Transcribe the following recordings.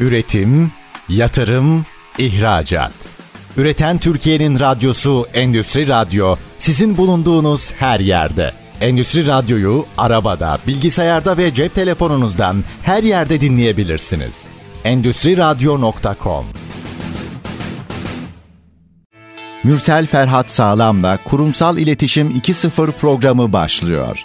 Üretim, yatırım, ihracat. Üreten Türkiye'nin radyosu Endüstri Radyo sizin bulunduğunuz her yerde. Endüstri Radyo'yu arabada, bilgisayarda ve cep telefonunuzdan her yerde dinleyebilirsiniz. Endüstri Radyo.com Mürsel Ferhat Sağlam'la Kurumsal İletişim 2.0 programı başlıyor.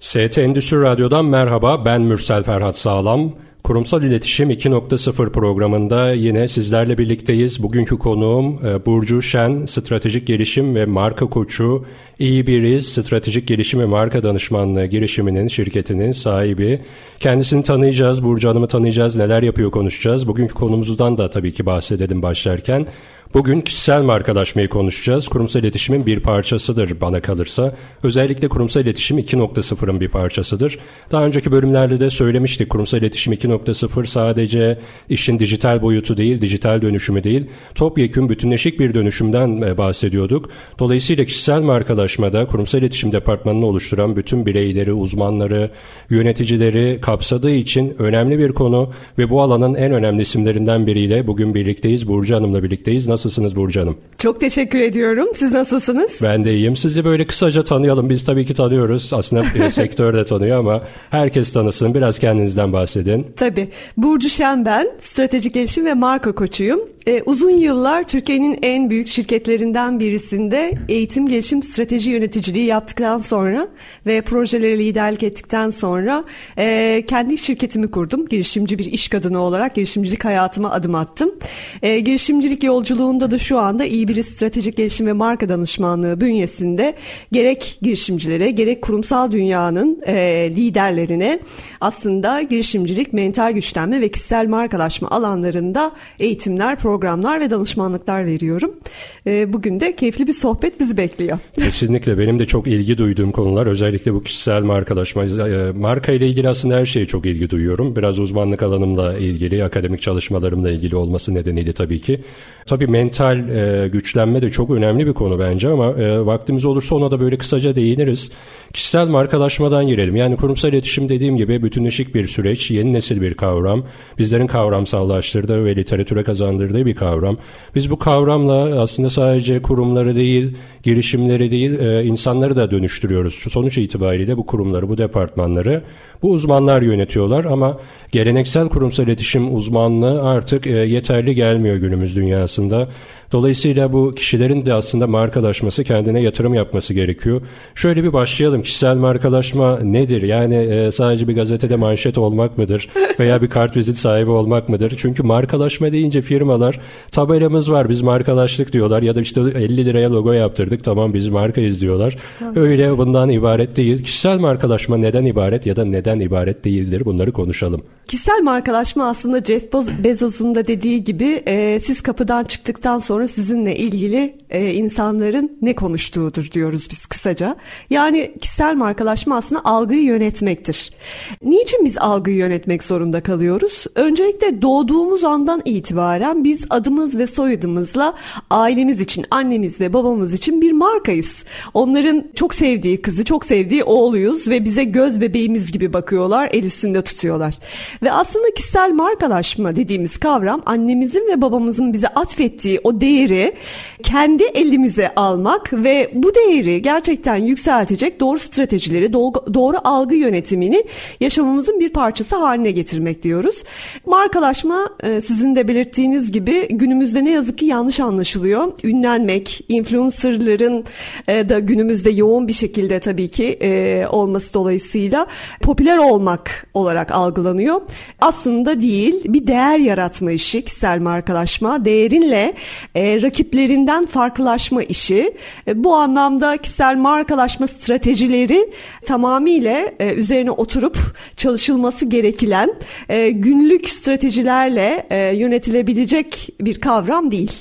ST Endüstri Radyo'dan merhaba ben Mürsel Ferhat Sağlam. Kurumsal İletişim 2.0 programında yine sizlerle birlikteyiz. Bugünkü konuğum e, Burcu Şen, stratejik gelişim ve marka koçu. İyi biriz, stratejik gelişim ve marka danışmanlığı girişiminin, şirketinin sahibi. Kendisini tanıyacağız, Burcu Hanım'ı tanıyacağız, neler yapıyor konuşacağız. Bugünkü konumuzdan da tabii ki bahsedelim başlarken. Bugün kişisel markalaşmayı konuşacağız. Kurumsal iletişimin bir parçasıdır bana kalırsa. Özellikle kurumsal iletişim 2.0'ın bir parçasıdır. Daha önceki bölümlerde de söylemiştik. Kurumsal iletişim 2.0 sadece işin dijital boyutu değil, dijital dönüşümü değil, topyekün bütünleşik bir dönüşümden e, bahsediyorduk. Dolayısıyla kişisel markalaşmada kurumsal iletişim departmanını oluşturan bütün bireyleri, uzmanları, yöneticileri kapsadığı için önemli bir konu ve bu alanın en önemli isimlerinden biriyle bugün birlikteyiz. Burcu Hanım'la birlikteyiz. Nasıl Nasılsınız Burcu Hanım? Çok teşekkür ediyorum. Siz nasılsınız? Ben de iyiyim. Sizi böyle kısaca tanıyalım. Biz tabii ki tanıyoruz. Aslında e, sektör de tanıyor ama herkes tanısın. Biraz kendinizden bahsedin. Tabii. Burcu Şen ben. Stratejik gelişim ve marka koçuyum. E, uzun yıllar Türkiye'nin en büyük şirketlerinden birisinde eğitim gelişim strateji yöneticiliği yaptıktan sonra ve projelere liderlik ettikten sonra e, kendi şirketimi kurdum. Girişimci bir iş kadını olarak girişimcilik hayatıma adım attım. E, girişimcilik yolculuğunda da şu anda iyi bir stratejik gelişim ve marka danışmanlığı bünyesinde gerek girişimcilere gerek kurumsal dünyanın e, liderlerine aslında girişimcilik, mental güçlenme ve kişisel markalaşma alanlarında eğitimler, programlar programlar ve danışmanlıklar veriyorum. E, bugün de keyifli bir sohbet bizi bekliyor. Kesinlikle benim de çok ilgi duyduğum konular özellikle bu kişisel markalaşma. E, marka ile ilgili aslında her şeye çok ilgi duyuyorum. Biraz uzmanlık alanımla ilgili, akademik çalışmalarımla ilgili olması nedeniyle tabii ki. Tabii mental e, güçlenme de çok önemli bir konu bence ama e, vaktimiz olursa ona da böyle kısaca değiniriz. Kişisel markalaşmadan girelim. Yani kurumsal iletişim dediğim gibi bütünleşik bir süreç, yeni nesil bir kavram. Bizlerin kavramsallaştırdığı ve literatüre kazandırdığı bir kavram. Biz bu kavramla aslında sadece kurumları değil, girişimleri değil, e, insanları da dönüştürüyoruz. Şu sonuç itibariyle bu kurumları, bu departmanları bu uzmanlar yönetiyorlar ama geleneksel kurumsal iletişim uzmanlığı artık e, yeterli gelmiyor günümüz dünyasında. Dolayısıyla bu kişilerin de aslında markalaşması, kendine yatırım yapması gerekiyor. Şöyle bir başlayalım. Kişisel markalaşma nedir? Yani e, sadece bir gazetede manşet olmak mıdır? Veya bir kartvizit sahibi olmak mıdır? Çünkü markalaşma deyince firmalar tabelamız var biz markalaştık diyorlar ya da işte 50 liraya logo yaptırdık tamam biz markayız diyorlar. Öyle bundan ibaret değil. Kişisel markalaşma neden ibaret ya da neden ibaret değildir bunları konuşalım. Kişisel markalaşma aslında Jeff Bezos'un da dediği gibi e, siz kapıdan çıktıktan sonra sizinle ilgili e, insanların ne konuştuğudur diyoruz biz kısaca. Yani kişisel markalaşma aslında algıyı yönetmektir. Niçin biz algıyı yönetmek zorunda kalıyoruz? Öncelikle doğduğumuz andan itibaren biz adımız ve soyadımızla ailemiz için, annemiz ve babamız için bir markayız. Onların çok sevdiği kızı, çok sevdiği oğluyuz ve bize göz bebeğimiz gibi bakıyorlar, el üstünde tutuyorlar. Ve aslında kişisel markalaşma dediğimiz kavram annemizin ve babamızın bize atfettiği o değeri kendi elimize almak ve bu değeri gerçekten yükseltecek doğru stratejileri, doğru algı yönetimini yaşamımızın bir parçası haline getirmek diyoruz. Markalaşma e, sizin de belirttiğiniz gibi günümüzde ne yazık ki yanlış anlaşılıyor. Ünlenmek, influencerların e, da günümüzde yoğun bir şekilde tabii ki e, olması dolayısıyla popüler olmak olarak algılanıyor. Aslında değil bir değer yaratma işi kişisel markalaşma değerinle e, rakiplerinden farklılaşma işi. E, bu anlamda kişisel markalaşma stratejileri tamamıyla e, üzerine oturup çalışılması gereken e, günlük stratejilerle e, yönetilebilecek bir kavram değil.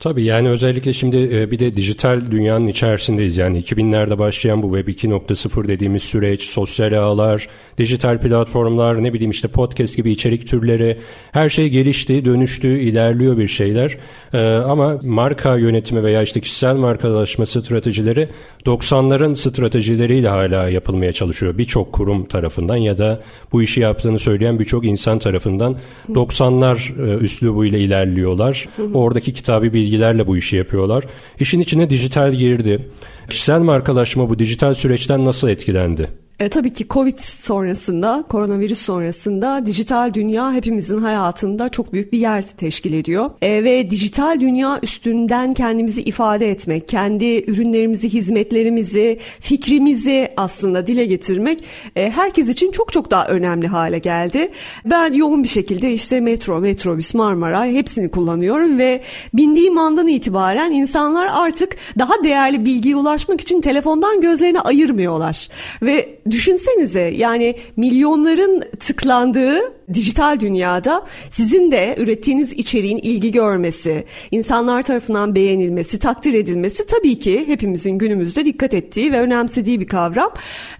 Tabii yani özellikle şimdi e, bir de dijital dünyanın içerisindeyiz. Yani 2000'lerde başlayan bu Web 2.0 dediğimiz süreç, sosyal ağlar, dijital platformlar, ne bileyim işte podcast gibi içerik türleri her şey gelişti, dönüştü, ilerliyor bir şeyler. Ee, ama marka yönetimi veya işte kişisel markalaşma stratejileri 90'ların stratejileriyle hala yapılmaya çalışıyor. Birçok kurum tarafından ya da bu işi yaptığını söyleyen birçok insan tarafından 90'lar e, üslubuyla ilerliyorlar. Oradaki kitabı bilgi bilgilerle bu işi yapıyorlar. İşin içine dijital girdi. Kişisel markalaşma bu dijital süreçten nasıl etkilendi? E, tabii ki Covid sonrasında, koronavirüs sonrasında dijital dünya hepimizin hayatında çok büyük bir yer teşkil ediyor. E, ve dijital dünya üstünden kendimizi ifade etmek, kendi ürünlerimizi, hizmetlerimizi, fikrimizi aslında dile getirmek e, herkes için çok çok daha önemli hale geldi. Ben yoğun bir şekilde işte metro, metrobüs, Marmaray hepsini kullanıyorum ve bindiğim andan itibaren insanlar artık daha değerli bilgiye ulaşmak için telefondan gözlerini ayırmıyorlar. Ve düşünsenize yani milyonların tıklandığı dijital dünyada sizin de ürettiğiniz içeriğin ilgi görmesi, insanlar tarafından beğenilmesi, takdir edilmesi tabii ki hepimizin günümüzde dikkat ettiği ve önemsediği bir kavram.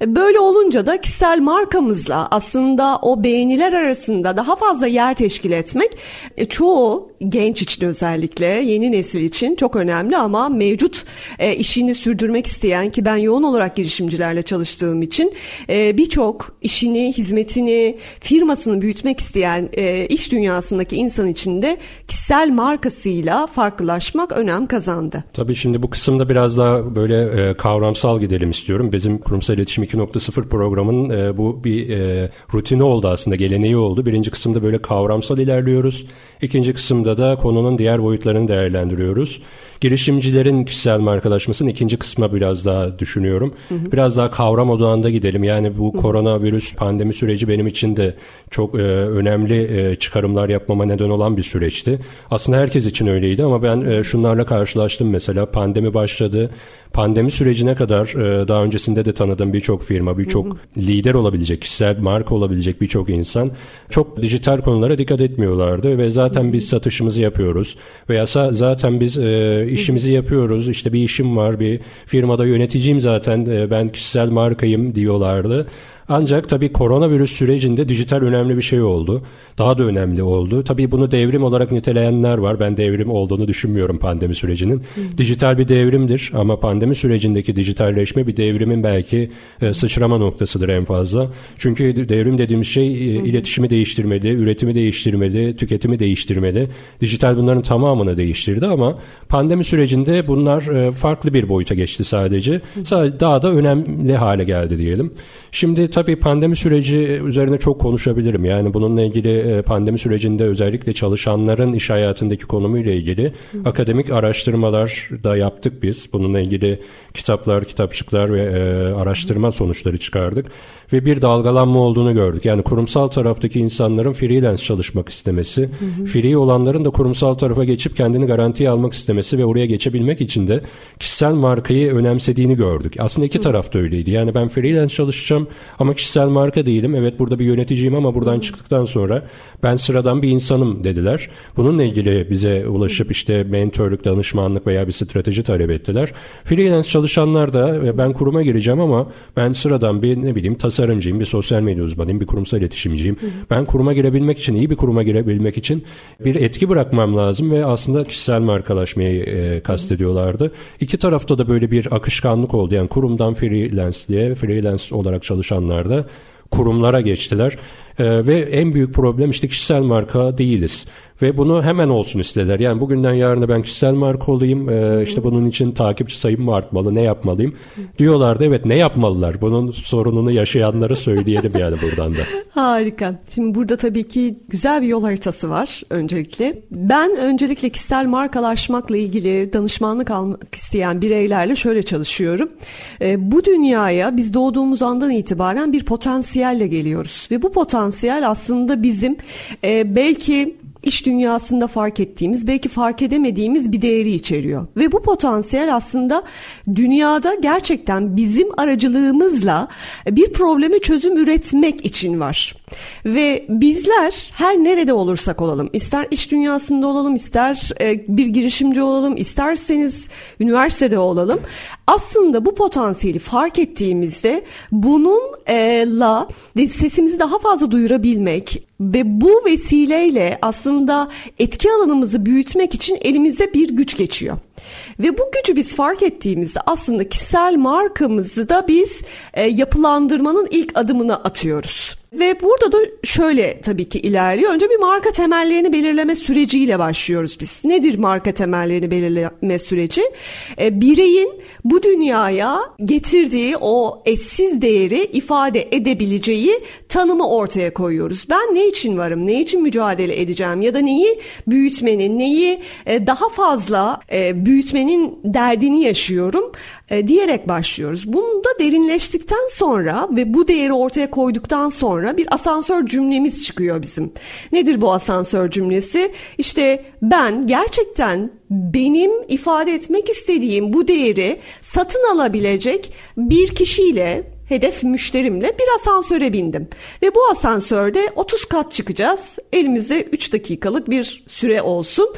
Böyle olunca da kişisel markamızla aslında o beğeniler arasında daha fazla yer teşkil etmek e, çoğu genç için özellikle yeni nesil için çok önemli ama mevcut e, işini sürdürmek isteyen ki ben yoğun olarak girişimcilerle çalıştığım için e, birçok işini, hizmetini, firmasını büyütmek isteyen e, iş dünyasındaki insan için de kişisel markasıyla farklılaşmak önem kazandı. Tabii şimdi bu kısımda biraz daha böyle e, kavramsal gidelim istiyorum. Bizim Kurumsal İletişim 2.0 programının e, bu bir rutini oldu aslında, geleneği oldu. Birinci kısımda böyle kavramsal ilerliyoruz. İkinci kısımda da konunun diğer boyutlarını değerlendiriyoruz. Girişimcilerin kişisel markalaşmasının ikinci kısma biraz daha düşünüyorum. Hı hı. Biraz daha kavram odağında gidelim. Yani bu hı. koronavirüs pandemi süreci benim için de çok e, önemli e, çıkarımlar yapmama neden olan bir süreçti. Aslında herkes için öyleydi ama ben e, şunlarla karşılaştım mesela pandemi başladı. Pandemi sürecine kadar e, daha öncesinde de tanıdığım birçok firma, birçok lider olabilecek, kişisel marka olabilecek birçok insan çok dijital konulara dikkat etmiyorlardı ve zaten biz satışımızı yapıyoruz veya zaten biz e, işimizi yapıyoruz. İşte bir işim var, bir firmada yöneticiyim zaten, e, ben kişisel markayım diyorlardı. Ancak tabii koronavirüs sürecinde dijital önemli bir şey oldu. Daha da önemli oldu. Tabii bunu devrim olarak niteleyenler var. Ben devrim olduğunu düşünmüyorum pandemi sürecinin. Hı. Dijital bir devrimdir ama pandemi sürecindeki dijitalleşme bir devrimin belki e, sıçrama noktasıdır en fazla. Çünkü devrim dediğimiz şey e, iletişimi değiştirmedi, üretimi değiştirmedi, tüketimi değiştirmedi. Dijital bunların tamamını değiştirdi ama pandemi sürecinde bunlar e, farklı bir boyuta geçti sadece. Sadece daha da önemli hale geldi diyelim. Şimdi tabii pandemi süreci üzerine çok konuşabilirim. Yani bununla ilgili e, pandemi sürecinde özellikle çalışanların iş hayatındaki konumuyla ilgili Hı. akademik araştırmalar da yaptık biz. Bununla ilgili kitaplar, kitapçıklar ve e, araştırma sonuçları çıkardık ve bir dalgalanma olduğunu gördük. Yani kurumsal taraftaki insanların freelance çalışmak istemesi, hı hı. free olanların da kurumsal tarafa geçip kendini garantiye almak istemesi ve oraya geçebilmek için de kişisel markayı önemsediğini gördük. Aslında iki hı. taraf da öyleydi. Yani ben freelance çalışacağım ama kişisel marka değilim. Evet burada bir yöneticiyim ama buradan çıktıktan sonra ben sıradan bir insanım dediler. Bununla ilgili bize ulaşıp işte mentorluk, danışmanlık veya bir strateji talep ettiler. Freelance çalışanlar da ben kuruma gireceğim ama ben sıradan bir ne bileyim tasarım tasarımcıyım, bir sosyal medya uzmanıyım, bir kurumsal iletişimciyim. Hı hı. Ben kuruma girebilmek için, iyi bir kuruma girebilmek için bir etki bırakmam lazım ve aslında kişisel markalaşmayı e, kastediyorlardı. İki tarafta da böyle bir akışkanlık oldu. Yani kurumdan freelance diye, freelance olarak çalışanlar da kurumlara geçtiler. Ee, ve en büyük problem işte kişisel marka değiliz. Ve bunu hemen olsun istediler. Yani bugünden yarına ben kişisel marka olayım. E, işte bunun için takipçi sayım mı artmalı? Ne yapmalıyım? Diyorlardı. Evet ne yapmalılar? Bunun sorununu yaşayanlara söyleyelim yani buradan da. Harika. Şimdi burada tabii ki güzel bir yol haritası var öncelikle. Ben öncelikle kişisel markalaşmakla ilgili danışmanlık almak isteyen bireylerle şöyle çalışıyorum. E, bu dünyaya biz doğduğumuz andan itibaren bir potansiyelle geliyoruz. Ve bu potansiyel aslında bizim e, belki iş dünyasında fark ettiğimiz belki fark edemediğimiz bir değeri içeriyor. Ve bu potansiyel aslında dünyada gerçekten bizim aracılığımızla bir probleme çözüm üretmek için var. Ve bizler her nerede olursak olalım, ister iş dünyasında olalım, ister e, bir girişimci olalım, isterseniz üniversitede olalım. Aslında bu potansiyeli fark ettiğimizde bununla sesimizi daha fazla duyurabilmek, ve bu vesileyle aslında etki alanımızı büyütmek için elimize bir güç geçiyor. Ve bu gücü biz fark ettiğimizde aslında kişisel markamızı da biz e, yapılandırmanın ilk adımını atıyoruz. Ve burada da şöyle tabii ki ilerliyor. Önce bir marka temellerini belirleme süreciyle başlıyoruz biz. Nedir marka temellerini belirleme süreci? E, bireyin bu dünyaya getirdiği o eşsiz değeri ifade edebileceği tanımı ortaya koyuyoruz. Ben ne için varım, ne için mücadele edeceğim ya da neyi büyütmenin, neyi e, daha fazla e, büyütmenin derdini yaşıyorum e, diyerek başlıyoruz. Bunu da derinleştikten sonra ve bu değeri ortaya koyduktan sonra bir asansör cümlemiz çıkıyor bizim. Nedir bu asansör cümlesi? İşte ben gerçekten benim ifade etmek istediğim bu değeri satın alabilecek bir kişiyle hedef müşterimle bir asansöre bindim. Ve bu asansörde 30 kat çıkacağız. Elimize 3 dakikalık bir süre olsun.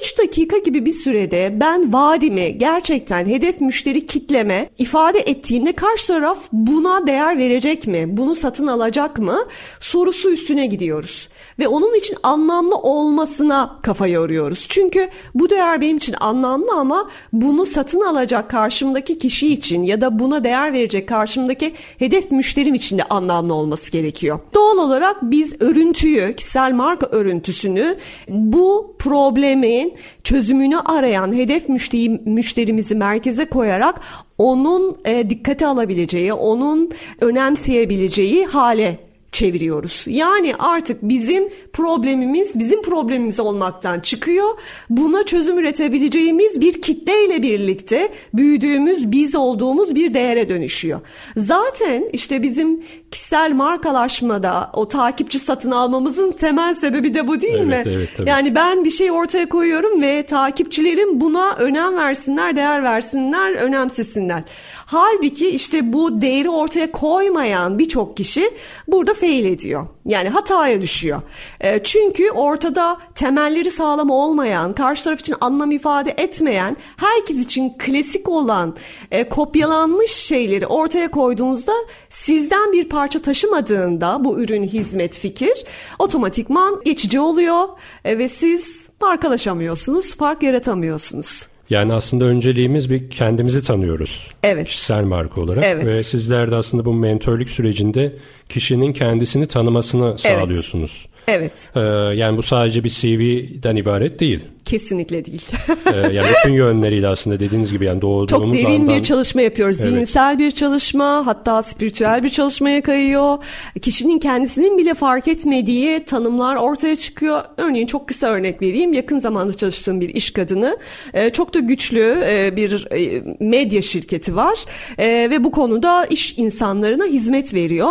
3 dakika gibi bir sürede ben vaadimi gerçekten hedef müşteri kitleme ifade ettiğimde karşı taraf buna değer verecek mi? Bunu satın alacak mı? Sorusu üstüne gidiyoruz. Ve onun için anlamlı olmasına kafa yoruyoruz. Çünkü bu değer benim için anlamlı ama bunu satın alacak karşımdaki kişi için ya da buna değer verecek karşımdaki hedef müşterim için de anlamlı olması gerekiyor. Doğal olarak biz örüntüyü, kişisel marka örüntüsünü bu problemin çözümünü arayan hedef müşteri, müşterimizi merkeze koyarak onun e, dikkate alabileceği, onun önemseyebileceği hale çeviriyoruz. Yani artık bizim problemimiz bizim problemimiz olmaktan çıkıyor. Buna çözüm üretebileceğimiz bir kitleyle birlikte büyüdüğümüz biz olduğumuz bir değere dönüşüyor. Zaten işte bizim kişisel markalaşmada o takipçi satın almamızın temel sebebi de bu değil evet, mi? Evet, tabii. Yani ben bir şey ortaya koyuyorum ve takipçilerim buna önem versinler, değer versinler, önemsesinler. Halbuki işte bu değeri ortaya koymayan birçok kişi burada fail ediyor. Yani hataya düşüyor. E, çünkü ortada temelleri sağlam olmayan, karşı taraf için anlam ifade etmeyen, herkes için klasik olan, e, kopyalanmış şeyleri ortaya koyduğunuzda sizden bir parça taşımadığında bu ürün, hizmet, fikir otomatikman geçici oluyor e, ve siz markalaşamıyorsunuz, fark yaratamıyorsunuz. Yani aslında önceliğimiz bir kendimizi tanıyoruz. Evet. Kişisel marka olarak. Evet. Ve sizler de aslında bu mentörlük sürecinde kişinin kendisini tanımasını sağlıyorsunuz. Evet. Ee, yani bu sadece bir CV'den ibaret değil. Kesinlikle değil. ee, yani bütün yönleriyle aslında dediğiniz gibi yani doğduğumuz Çok derin andan... bir çalışma yapıyoruz. Evet. Zihinsel bir çalışma hatta spiritüel bir çalışmaya kayıyor. Kişinin kendisinin bile fark etmediği tanımlar ortaya çıkıyor. Örneğin çok kısa örnek vereyim. Yakın zamanda çalıştığım bir iş kadını. Ee, çok da güçlü e, bir e, medya şirketi var. E, ve bu konuda iş insanlarına hizmet veriyor.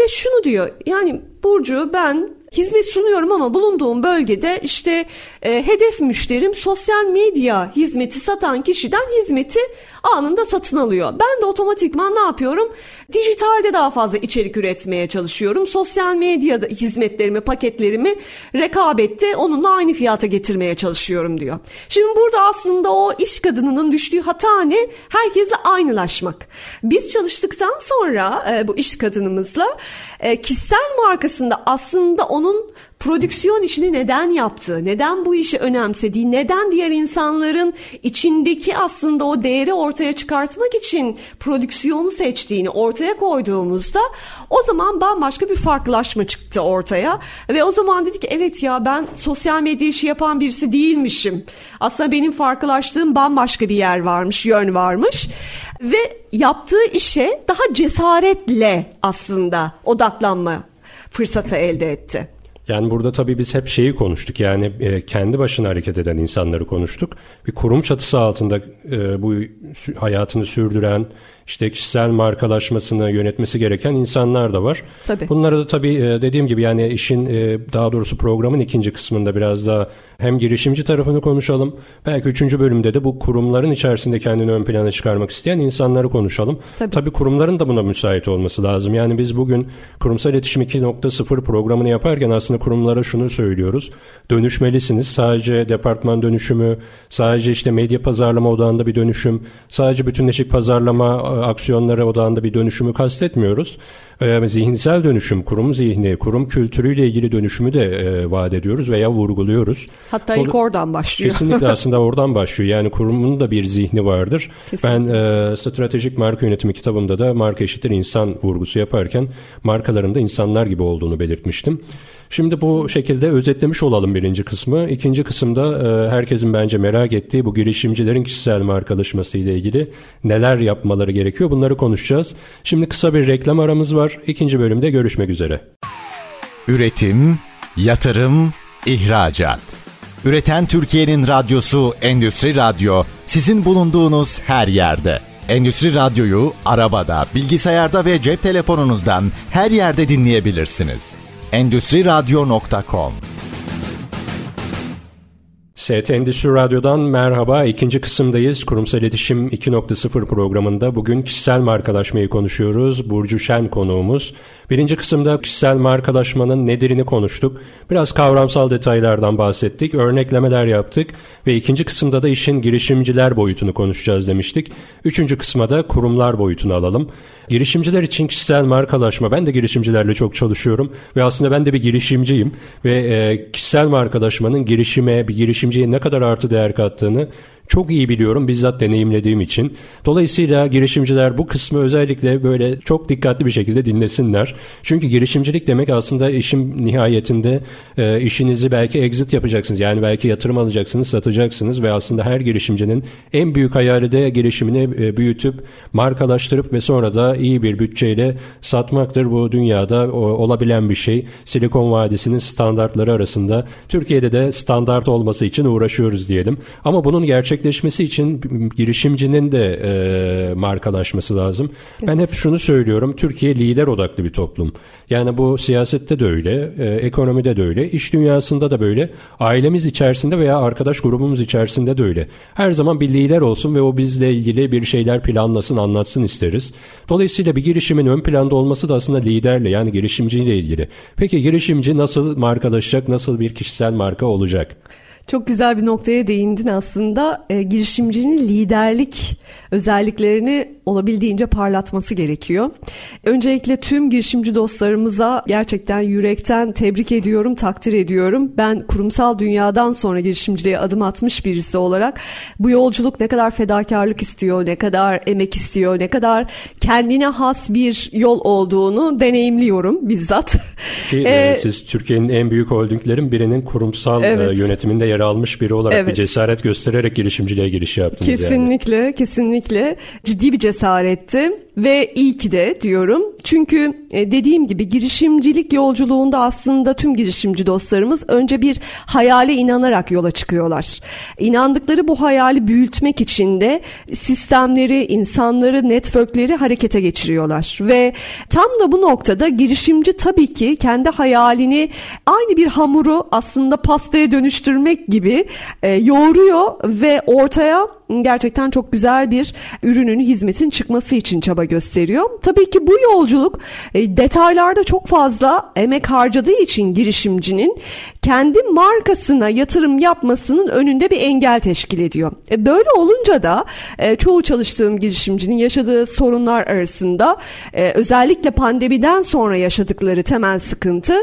Ve şunu diyor yani Burcu ben hizmet sunuyorum ama bulunduğum bölgede işte e, hedef müşterim sosyal medya hizmeti satan kişiden hizmeti anında satın alıyor. Ben de otomatikman ne yapıyorum? Dijitalde daha fazla içerik üretmeye çalışıyorum. Sosyal medyada hizmetlerimi, paketlerimi rekabette onunla aynı fiyata getirmeye çalışıyorum diyor. Şimdi burada aslında o iş kadınının düştüğü hata ne? Herkese aynılaşmak. Biz çalıştıktan sonra e, bu iş kadınımızla e, kişisel markasında aslında onun prodüksiyon işini neden yaptığı, neden bu işi önemsediği, neden diğer insanların içindeki aslında o değeri ortaya çıkartmak için prodüksiyonu seçtiğini ortaya koyduğumuzda o zaman bambaşka bir farklılaşma çıktı ortaya ve o zaman dedik evet ya ben sosyal medya işi yapan birisi değilmişim. Aslında benim farklılaştığım bambaşka bir yer varmış, yön varmış ve yaptığı işe daha cesaretle aslında odaklanma fırsatı elde etti. Yani burada tabii biz hep şeyi konuştuk yani e, kendi başına hareket eden insanları konuştuk. Bir kurum çatısı altında e, bu hayatını sürdüren işte kişisel markalaşmasını yönetmesi gereken insanlar da var. Tabii. Bunları da tabii e, dediğim gibi yani işin e, daha doğrusu programın ikinci kısmında biraz daha hem girişimci tarafını konuşalım. Belki üçüncü bölümde de bu kurumların içerisinde kendini ön plana çıkarmak isteyen insanları konuşalım. Tabii. tabii kurumların da buna müsait olması lazım. Yani biz bugün kurumsal iletişim 2.0 programını yaparken aslında kurumlara şunu söylüyoruz. Dönüşmelisiniz. Sadece departman dönüşümü, sadece işte medya pazarlama odağında bir dönüşüm, sadece bütünleşik pazarlama aksiyonlara odağında bir dönüşümü kastetmiyoruz. E, zihinsel dönüşüm, kurum zihni, kurum kültürüyle ilgili dönüşümü de e, vaat ediyoruz veya vurguluyoruz. Hatta ilk oradan başlıyor. Kesinlikle aslında oradan başlıyor. Yani kurumun da bir zihni vardır. Kesinlikle. Ben e, stratejik marka yönetimi kitabımda da marka eşittir insan vurgusu yaparken markaların da insanlar gibi olduğunu belirtmiştim. Şimdi bu şekilde özetlemiş olalım birinci kısmı. İkinci kısımda e, herkesin bence merak ettiği bu girişimcilerin kişisel markalaşması ile ilgili neler yapmaları gerekiyor bunları konuşacağız. Şimdi kısa bir reklam aramız var. İkinci bölümde görüşmek üzere. Üretim, yatırım, ihracat. Üreten Türkiye'nin radyosu Endüstri Radyo sizin bulunduğunuz her yerde. Endüstri Radyo'yu arabada, bilgisayarda ve cep telefonunuzdan her yerde dinleyebilirsiniz endüstriradyo.com ST Endüstri Radyo'dan merhaba. İkinci kısımdayız. Kurumsal İletişim 2.0 programında bugün kişisel markalaşmayı konuşuyoruz. Burcu Şen konuğumuz. Birinci kısımda kişisel markalaşmanın nedirini konuştuk. Biraz kavramsal detaylardan bahsettik. Örneklemeler yaptık. Ve ikinci kısımda da işin girişimciler boyutunu konuşacağız demiştik. Üçüncü kısma da kurumlar boyutunu alalım. Girişimciler için kişisel markalaşma. Ben de girişimcilerle çok çalışıyorum. Ve aslında ben de bir girişimciyim. Ve e, kişisel markalaşmanın girişime, bir girişimciye ne kadar artı değer kattığını çok iyi biliyorum bizzat deneyimlediğim için. Dolayısıyla girişimciler bu kısmı özellikle böyle çok dikkatli bir şekilde dinlesinler. Çünkü girişimcilik demek aslında işin nihayetinde e, işinizi belki exit yapacaksınız. Yani belki yatırım alacaksınız, satacaksınız ve aslında her girişimcinin en büyük hayali de girişimini e, büyütüp markalaştırıp ve sonra da iyi bir bütçeyle satmaktır. Bu dünyada o, olabilen bir şey. Silikon Vadisi'nin standartları arasında Türkiye'de de standart olması için uğraşıyoruz diyelim. Ama bunun gerçek gerçekleşmesi için girişimcinin de e, markalaşması lazım. Evet. Ben hep şunu söylüyorum. Türkiye lider odaklı bir toplum. Yani bu siyasette de öyle, e, ekonomide de öyle, iş dünyasında da böyle, ailemiz içerisinde veya arkadaş grubumuz içerisinde de öyle. Her zaman bir lider olsun ve o bizle ilgili bir şeyler planlasın, anlatsın isteriz. Dolayısıyla bir girişimin ön planda olması da aslında liderle yani girişimciyle ilgili. Peki girişimci nasıl markalaşacak, nasıl bir kişisel marka olacak? Çok güzel bir noktaya değindin aslında. E, girişimcinin liderlik özelliklerini olabildiğince parlatması gerekiyor. Öncelikle tüm girişimci dostlarımıza gerçekten yürekten tebrik ediyorum, takdir ediyorum. Ben kurumsal dünyadan sonra girişimciliğe adım atmış birisi olarak bu yolculuk ne kadar fedakarlık istiyor, ne kadar emek istiyor, ne kadar kendine has bir yol olduğunu deneyimliyorum bizzat. Ki, ee, siz Türkiye'nin en büyük holdinglerin birinin kurumsal evet. yönetiminde yer almış biri olarak evet. bir cesaret göstererek girişimciliğe giriş yaptınız kesinlikle, yani. Kesinlikle, kesinlikle ciddi bir cesaretti ve iyi ki de diyorum. Çünkü e, dediğim gibi girişimcilik yolculuğunda aslında tüm girişimci dostlarımız önce bir hayale inanarak yola çıkıyorlar. İnandıkları bu hayali büyütmek için de sistemleri, insanları, networkleri harekete geçiriyorlar. Ve tam da bu noktada girişimci tabii ki kendi hayalini aynı bir hamuru aslında pastaya dönüştürmek gibi e, yoğuruyor ve ortaya gerçekten çok güzel bir ürünün, hizmetin çıkması için çaba gösteriyor. Tabii ki bu yolculuk e, detaylarda çok fazla emek harcadığı için girişimcinin kendi markasına yatırım yapmasının önünde bir engel teşkil ediyor. E, böyle olunca da e, çoğu çalıştığım girişimcinin yaşadığı sorunlar arasında özellikle pandemiden sonra yaşadıkları temel sıkıntı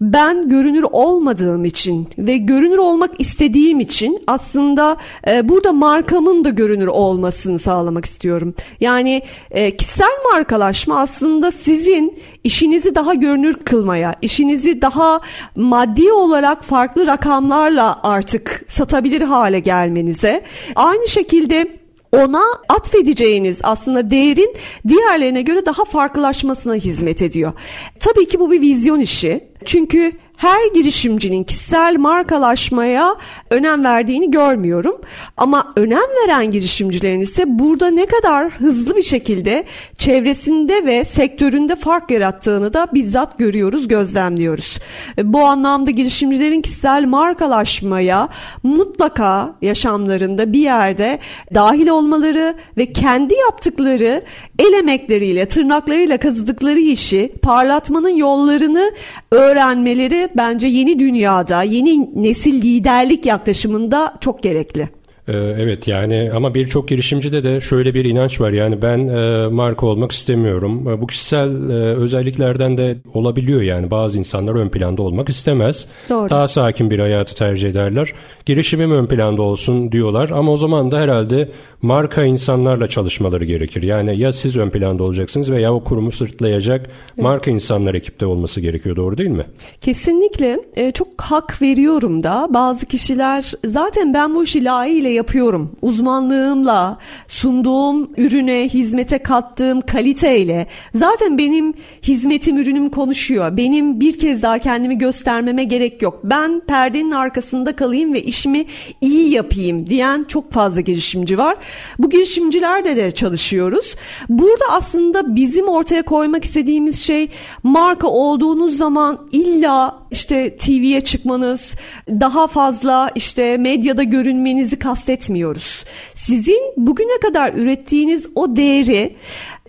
ben görünür olmadığım için ve görünür olmak istediğim için aslında burada markamın da görünür olmasını sağlamak istiyorum. Yani e, kişisel markalaşma aslında sizin işinizi daha görünür kılmaya, işinizi daha maddi olarak farklı rakamlarla artık satabilir hale gelmenize, aynı şekilde ona atfedeceğiniz aslında değerin diğerlerine göre daha farklılaşmasına hizmet ediyor. Tabii ki bu bir vizyon işi. Çünkü her girişimcinin kişisel markalaşmaya önem verdiğini görmüyorum. Ama önem veren girişimcilerin ise burada ne kadar hızlı bir şekilde çevresinde ve sektöründe fark yarattığını da bizzat görüyoruz, gözlemliyoruz. Bu anlamda girişimcilerin kişisel markalaşmaya mutlaka yaşamlarında bir yerde dahil olmaları ve kendi yaptıkları el emekleriyle, tırnaklarıyla kazıdıkları işi parlatmanın yollarını öğrenmeleri bence yeni dünyada, yeni nesil liderlik yaklaşımında çok gerekli. Ee, evet yani ama birçok girişimcide de şöyle bir inanç var yani ben e, marka olmak istemiyorum. E, bu kişisel e, özelliklerden de olabiliyor yani bazı insanlar ön planda olmak istemez. Doğru. Daha sakin bir hayatı tercih ederler. Girişimim ön planda olsun diyorlar ama o zaman da herhalde marka insanlarla çalışmaları gerekir. Yani ya siz ön planda olacaksınız veya o kurumu sırtlayacak evet. marka insanlar ekipte olması gerekiyor doğru değil mi? Kesinlikle çok hak veriyorum da bazı kişiler zaten ben bu işi layığıyla yapıyorum. Uzmanlığımla, sunduğum ürüne, hizmete kattığım kaliteyle zaten benim hizmetim, ürünüm konuşuyor. Benim bir kez daha kendimi göstermeme gerek yok. Ben perdenin arkasında kalayım ve işimi iyi yapayım diyen çok fazla girişimci var. Bu girişimcilerle de çalışıyoruz. Burada aslında bizim ortaya koymak istediğimiz şey marka olduğunuz zaman illa işte TV'ye çıkmanız, daha fazla işte medyada görünmenizi kastetmiyoruz. Sizin bugüne kadar ürettiğiniz o değeri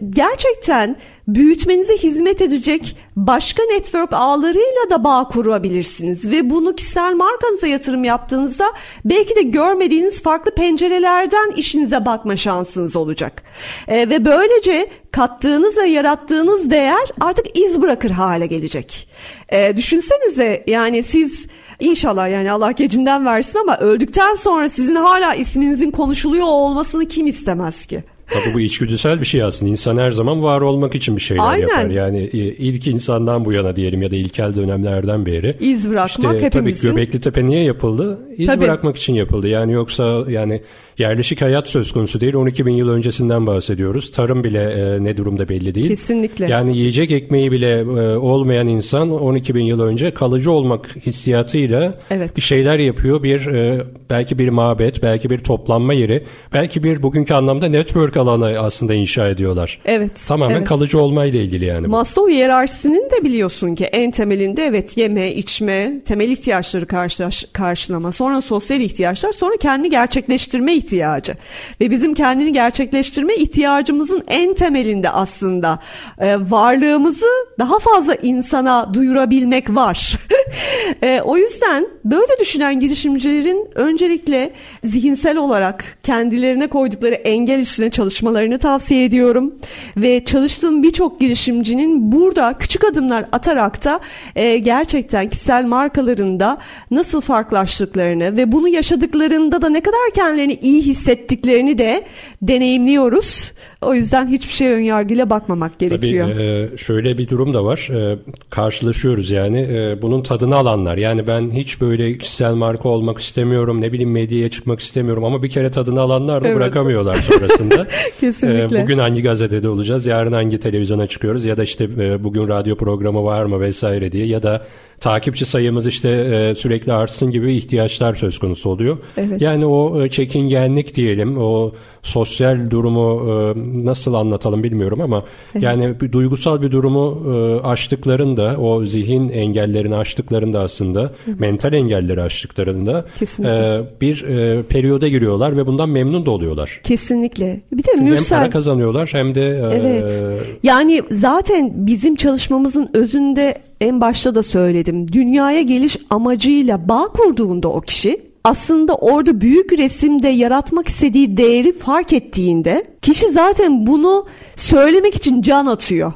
gerçekten büyütmenize hizmet edecek başka network ağlarıyla da bağ kurabilirsiniz ve bunu kişisel markanıza yatırım yaptığınızda belki de görmediğiniz farklı pencerelerden işinize bakma şansınız olacak. E, ve böylece kattığınız ve yarattığınız değer artık iz bırakır hale gelecek. E, düşünsenize yani siz İnşallah yani Allah gecinden versin ama öldükten sonra sizin hala isminizin konuşuluyor olmasını kim istemez ki? Tabii bu içgüdüsel bir şey aslında. İnsan her zaman var olmak için bir şeyler Aynen. yapar. Yani e, ilk insandan bu yana diyelim ya da ilkel dönemlerden beri. İz bırakmak işte, hepimizin. Tabii Göbekli Tepe niye yapıldı? İz tabii. bırakmak için yapıldı. Yani yoksa yani yerleşik hayat söz konusu değil. 12 bin yıl öncesinden bahsediyoruz. Tarım bile e, ne durumda belli değil. Kesinlikle. Yani yiyecek ekmeği bile e, olmayan insan 12 bin yıl önce kalıcı olmak hissiyatıyla evet. bir şeyler yapıyor. Bir e, belki bir mabet, belki bir toplanma yeri, belki bir bugünkü anlamda network alanı aslında inşa ediyorlar. Evet. Tamamen evet. kalıcı olmayla ilgili yani. Maslow hiyerarşisinin de biliyorsun ki en temelinde evet yeme, içme, temel ihtiyaçları karşılaş, karşılama, sonra sosyal ihtiyaçlar, sonra kendi gerçekleştirme ihtiyacı. Ve bizim kendini gerçekleştirme ihtiyacımızın en temelinde aslında e, varlığımızı daha fazla insana duyurabilmek var. e, o yüzden böyle düşünen girişimcilerin öncelikle zihinsel olarak kendilerine koydukları engel üstüne çalışmalarını tavsiye ediyorum. Ve çalıştığım birçok girişimcinin burada küçük adımlar atarak da e, gerçekten kişisel markalarında nasıl farklılaştıklarını ve bunu yaşadıklarında da ne kadar kendilerini iyi hissettiklerini de deneyimliyoruz. O yüzden hiçbir şey önyargıyla bakmamak gerekiyor. Tabii e, şöyle bir durum da var. E, karşılaşıyoruz yani. E, bunun tadını alanlar. Yani ben hiç böyle kişisel marka olmak istemiyorum. Ne bileyim medyaya çıkmak istemiyorum ama bir kere tadını alanlar da evet. bırakamıyorlar sonrasında. Kesinlikle. Bugün hangi gazetede olacağız? Yarın hangi televizyona çıkıyoruz? Ya da işte bugün radyo programı var mı vesaire diye ya da takipçi sayımız işte sürekli artsın gibi ihtiyaçlar söz konusu oluyor. Evet. Yani o çekingenlik diyelim, o sosyal durumu nasıl anlatalım bilmiyorum ama yani bir duygusal bir durumu e, aştıklarında o zihin engellerini aştıklarında aslında mental engelleri aştıklarında e, bir e, periyoda giriyorlar ve bundan memnun da oluyorlar. Kesinlikle. Bir de Çünkü Mürsel... hem para kazanıyorlar hem de e, Evet. Yani zaten bizim çalışmamızın özünde en başta da söyledim. Dünyaya geliş amacıyla bağ kurduğunda o kişi aslında orada büyük resimde yaratmak istediği değeri fark ettiğinde kişi zaten bunu söylemek için can atıyor.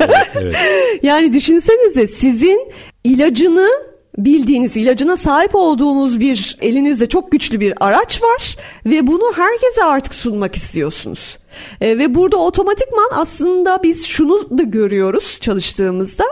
evet, evet. Yani düşünsenize sizin ilacını bildiğiniz ilacına sahip olduğunuz bir elinizde çok güçlü bir araç var ve bunu herkese artık sunmak istiyorsunuz. E, ve burada otomatikman aslında biz şunu da görüyoruz çalıştığımızda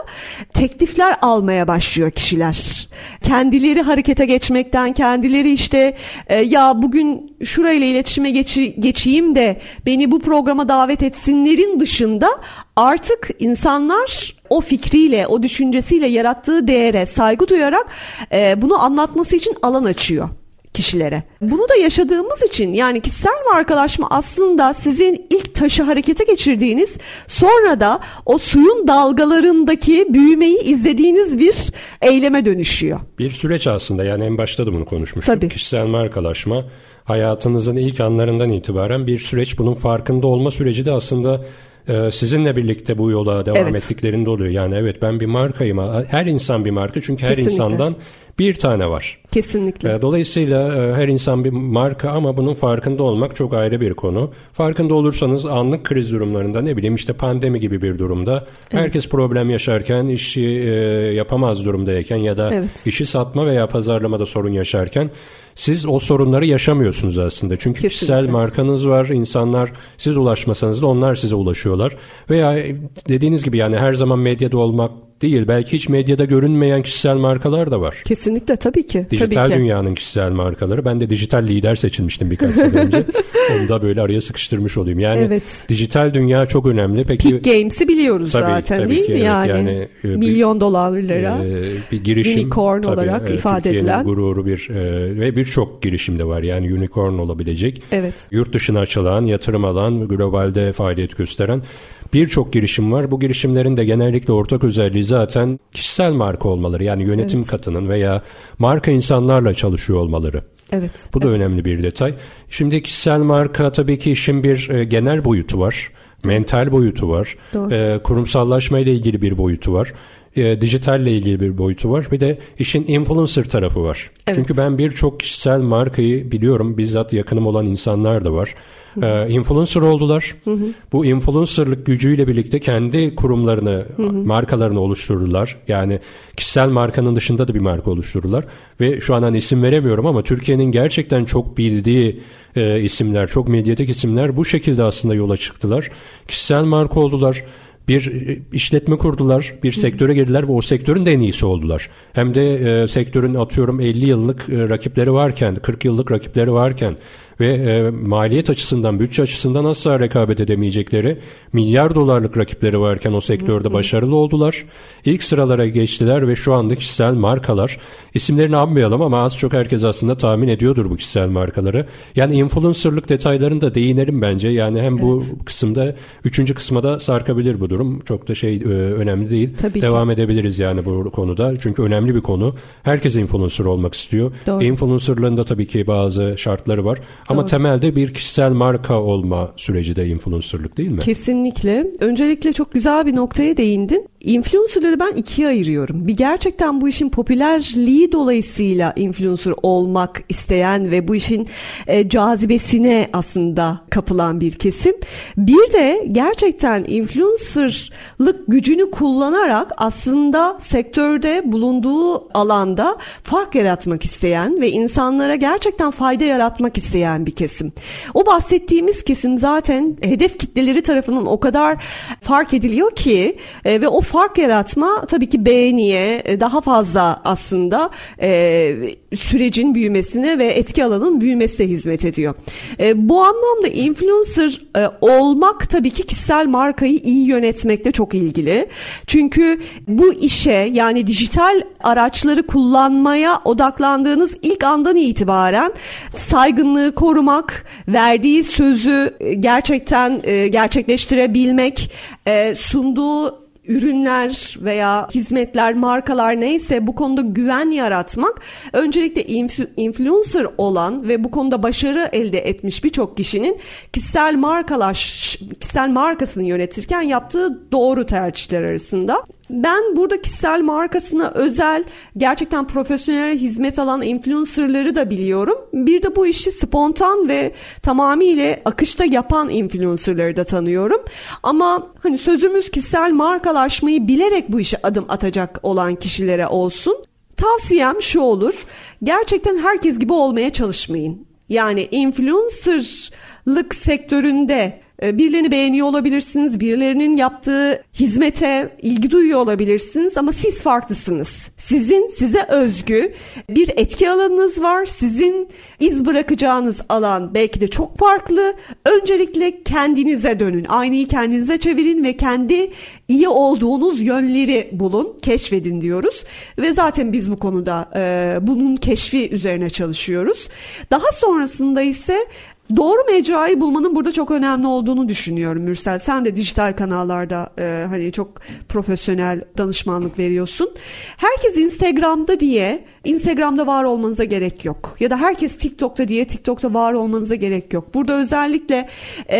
teklifler almaya başlıyor kişiler. Kendileri harekete geçmekten, kendileri işte e, ya bugün şurayla iletişime geçi, geçeyim de beni bu programa davet etsinlerin dışında artık insanlar o fikriyle, o düşüncesiyle yarattığı değere saygı duyarak e, bunu anlatması için alan açıyor kişilere. Bunu da yaşadığımız için yani kişisel markalaşma aslında sizin ilk taşı harekete geçirdiğiniz sonra da o suyun dalgalarındaki büyümeyi izlediğiniz bir eyleme dönüşüyor. Bir süreç aslında yani en başta da bunu konuşmuştuk. Tabii. Kişisel markalaşma hayatınızın ilk anlarından itibaren bir süreç. Bunun farkında olma süreci de aslında e, sizinle birlikte bu yola devam evet. ettiklerinde oluyor. Yani evet ben bir markayım. Her insan bir marka çünkü her Kesinlikle. insandan bir tane var. Kesinlikle. Ee, dolayısıyla e, her insan bir marka ama bunun farkında olmak çok ayrı bir konu. Farkında olursanız anlık kriz durumlarında ne bileyim işte pandemi gibi bir durumda evet. herkes problem yaşarken işi e, yapamaz durumdayken ya da evet. işi satma veya pazarlamada sorun yaşarken siz o sorunları yaşamıyorsunuz aslında. Çünkü Kesinlikle. kişisel markanız var. İnsanlar siz ulaşmasanız da onlar size ulaşıyorlar. Veya dediğiniz gibi yani her zaman medyada olmak değil. Belki hiç medyada görünmeyen kişisel markalar da var. Kesinlikle tabii ki. Dijital tabii ki. dünyanın kişisel markaları. Ben de dijital lider seçilmiştim birkaç sene önce. Onu da böyle araya sıkıştırmış olayım. Yani evet. dijital dünya çok önemli. Peki Peak Games'i biliyoruz tabii, zaten tabii değil ki, mi? Evet, yani, yani e, milyon bir, dolarlara e, bir girişim unicorn tabii, olarak e, ifade Türkiye'nin edilen gururu bir e, ve birçok girişim de var. Yani unicorn olabilecek. Evet. Yurt dışına açılan, yatırım alan, globalde faaliyet gösteren birçok girişim var. Bu girişimlerin de genellikle ortak özelliği zaten kişisel marka olmaları. Yani yönetim evet. katının veya marka insanlarla çalışıyor olmaları. Evet. Bu da evet. önemli bir detay. Şimdi kişisel marka tabii ki işin bir e, genel boyutu var. Mental boyutu var. E, kurumsallaşma ile ilgili bir boyutu var e, dijitalle ilgili bir boyutu var. Bir de işin influencer tarafı var. Evet. Çünkü ben birçok kişisel markayı biliyorum. Bizzat yakınım olan insanlar da var. E, influencer oldular. Hı hı. Bu influencerlık gücüyle birlikte kendi kurumlarını, hı hı. markalarını oluşturdular. Yani kişisel markanın dışında da bir marka oluşturdular. Ve şu an hani isim veremiyorum ama Türkiye'nin gerçekten çok bildiği e, isimler, çok medyatik isimler bu şekilde aslında yola çıktılar. Kişisel marka oldular bir e, işletme kurdular, bir sektöre girdiler ve o sektörün de en iyisi oldular. Hem de e, sektörün atıyorum 50 yıllık e, rakipleri varken, 40 yıllık rakipleri varken ve e, maliyet açısından, bütçe açısından asla rekabet edemeyecekleri milyar dolarlık rakipleri varken o sektörde başarılı oldular. İlk sıralara geçtiler ve şu anda kişisel markalar, isimlerini anmayalım ama az çok herkes aslında tahmin ediyordur bu kişisel markaları. Yani influencerlık detaylarını da değinelim bence. Yani hem bu evet. kısımda, üçüncü kısma da sarkabilir bu durum. Çok da şey e, önemli değil. Tabii Devam ki. edebiliriz yani bu konuda. Çünkü önemli bir konu. Herkes influencer olmak istiyor. Doğru. Influencerlığın da tabii ki bazı şartları var. Ama Doğru. temelde bir kişisel marka olma süreci de influencerlık değil mi? Kesinlikle. Öncelikle çok güzel bir noktaya değindin. Influencerları ben ikiye ayırıyorum. Bir gerçekten bu işin popülerliği dolayısıyla influencer olmak isteyen ve bu işin e, cazibesine aslında kapılan bir kesim. Bir de gerçekten influencerlık gücünü kullanarak aslında sektörde bulunduğu alanda fark yaratmak isteyen ve insanlara gerçekten fayda yaratmak isteyen bir kesim. O bahsettiğimiz kesim zaten hedef kitleleri tarafından o kadar fark ediliyor ki e, ve o fark yaratma tabii ki beğeniye e, daha fazla aslında e, sürecin büyümesine ve etki alanın büyümesine hizmet ediyor. E, bu anlamda influencer e, olmak tabii ki kişisel markayı iyi yönetmekte çok ilgili. Çünkü bu işe yani dijital araçları kullanmaya odaklandığınız ilk andan itibaren saygınlığı korumak, verdiği sözü e, gerçekten e, gerçekleştirebilmek, e, sunduğu ürünler veya hizmetler, markalar neyse bu konuda güven yaratmak öncelikle influencer olan ve bu konuda başarı elde etmiş birçok kişinin kişisel markalaş kişisel markasını yönetirken yaptığı doğru tercihler arasında. Ben burada kişisel markasına özel gerçekten profesyonel hizmet alan influencerları da biliyorum. Bir de bu işi spontan ve tamamıyla akışta yapan influencerları da tanıyorum. Ama hani sözümüz kişisel markalaşmayı bilerek bu işe adım atacak olan kişilere olsun. Tavsiyem şu olur. Gerçekten herkes gibi olmaya çalışmayın. Yani influencerlık sektöründe birilerini beğeniyor olabilirsiniz, birilerinin yaptığı hizmete ilgi duyuyor olabilirsiniz ama siz farklısınız. Sizin size özgü bir etki alanınız var. Sizin iz bırakacağınız alan belki de çok farklı. Öncelikle kendinize dönün. Aynayı kendinize çevirin ve kendi iyi olduğunuz yönleri bulun, keşfedin diyoruz. Ve zaten biz bu konuda e, bunun keşfi üzerine çalışıyoruz. Daha sonrasında ise Doğru mecrayı bulmanın burada çok önemli olduğunu düşünüyorum Mürsel. Sen de dijital kanallarda e, hani çok profesyonel danışmanlık veriyorsun. Herkes Instagram'da diye Instagram'da var olmanıza gerek yok. Ya da herkes TikTok'ta diye TikTok'ta var olmanıza gerek yok. Burada özellikle e,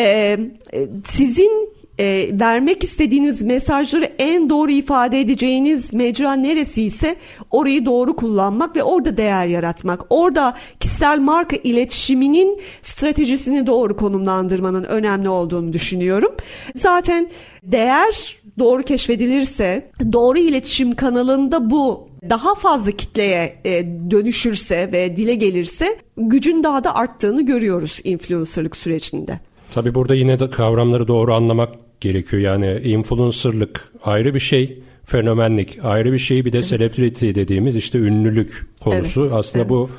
e sizin e, vermek istediğiniz mesajları en doğru ifade edeceğiniz mecra neresi ise orayı doğru kullanmak ve orada değer yaratmak. Orada kişisel marka iletişiminin stratejisini doğru konumlandırmanın önemli olduğunu düşünüyorum. Zaten değer doğru keşfedilirse, doğru iletişim kanalında bu daha fazla kitleye e, dönüşürse ve dile gelirse gücün daha da arttığını görüyoruz influencerlık sürecinde. Tabii burada yine de kavramları doğru anlamak gerekiyor. Yani influencerlık ayrı bir şey, fenomenlik ayrı bir şey, bir de celebrity dediğimiz işte ünlülük konusu. Evet, Aslında evet. bu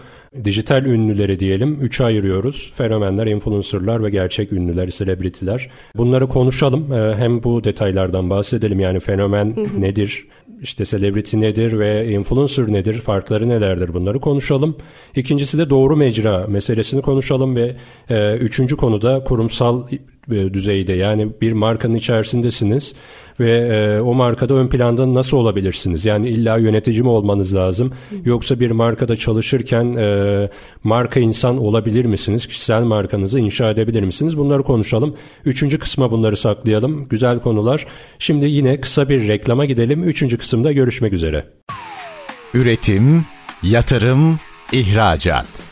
dijital ünlüleri diyelim üçe ayırıyoruz. Fenomenler, influencerlar ve gerçek ünlüler, celebrity'ler. Bunları konuşalım. Ee, hem bu detaylardan bahsedelim. Yani fenomen hı hı. nedir? işte celebrity nedir ve influencer nedir, farkları nelerdir bunları konuşalım. İkincisi de doğru mecra meselesini konuşalım ve e, üçüncü konuda kurumsal düzeyde yani bir markanın içerisindesiniz ve e, o markada ön planda nasıl olabilirsiniz? Yani illa yönetici mi olmanız lazım yoksa bir markada çalışırken e, marka insan olabilir misiniz? Kişisel markanızı inşa edebilir misiniz? Bunları konuşalım. Üçüncü kısma bunları saklayalım. Güzel konular. Şimdi yine kısa bir reklama gidelim. Üçüncü kısımda görüşmek üzere. Üretim, yatırım, ihracat.